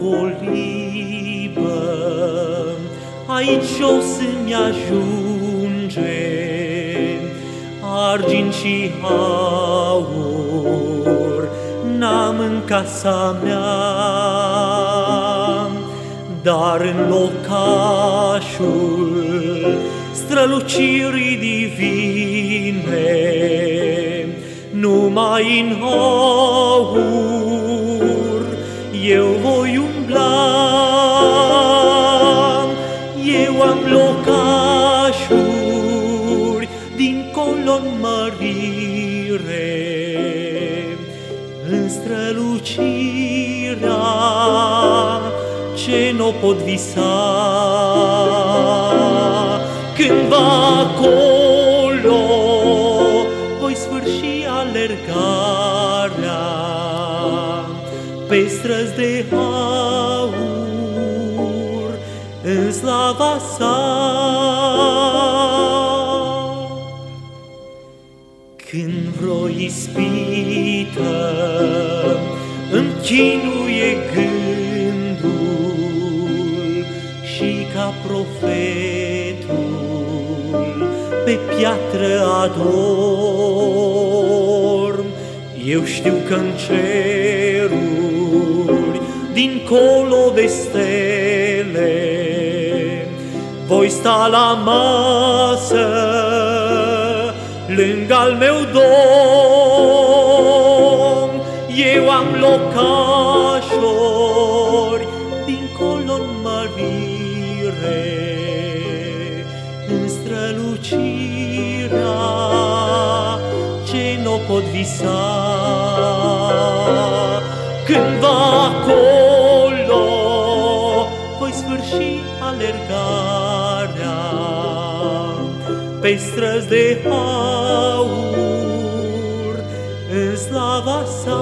colibă, aici o să-mi ajunge argint și aur, n-am în casa mea, dar în locașul strălucirii divine, numai în aur, eu voi umbla. Eu am locașuri dincolo în mărire, în strălucirea ce nu pot visa. Cândva acolo voi sfârși alergarea pe străzi de aur în slava sa. Când vreo ispită îmi chinuie gândul și ca profetul pe piatră adorm, eu știu că în ceruri, dincolo de stele, voi sta la masă lângă al meu domn. Eu am locașuri dincolo în mărire, în strălucirea ce nu pot visa. Cândva alergarea pe străzi de aur în slava sa.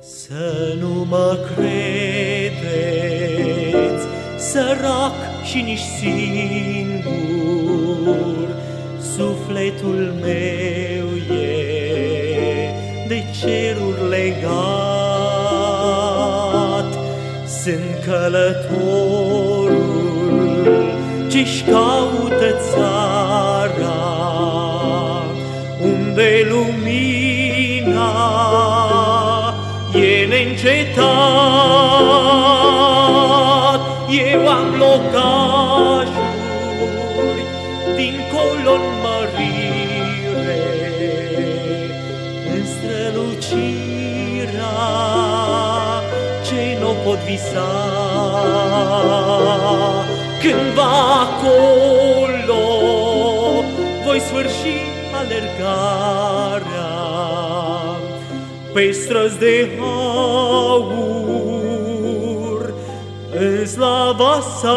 Să nu mă credeți sărac și nici singur, sufletul meu e de ceruri legat. Călătorul ce-și caută țara, unde lumina e neîncetat. Ce nu pot visa. Cândva acolo voi sfârși alergarea pe străzi de aur în slava sa.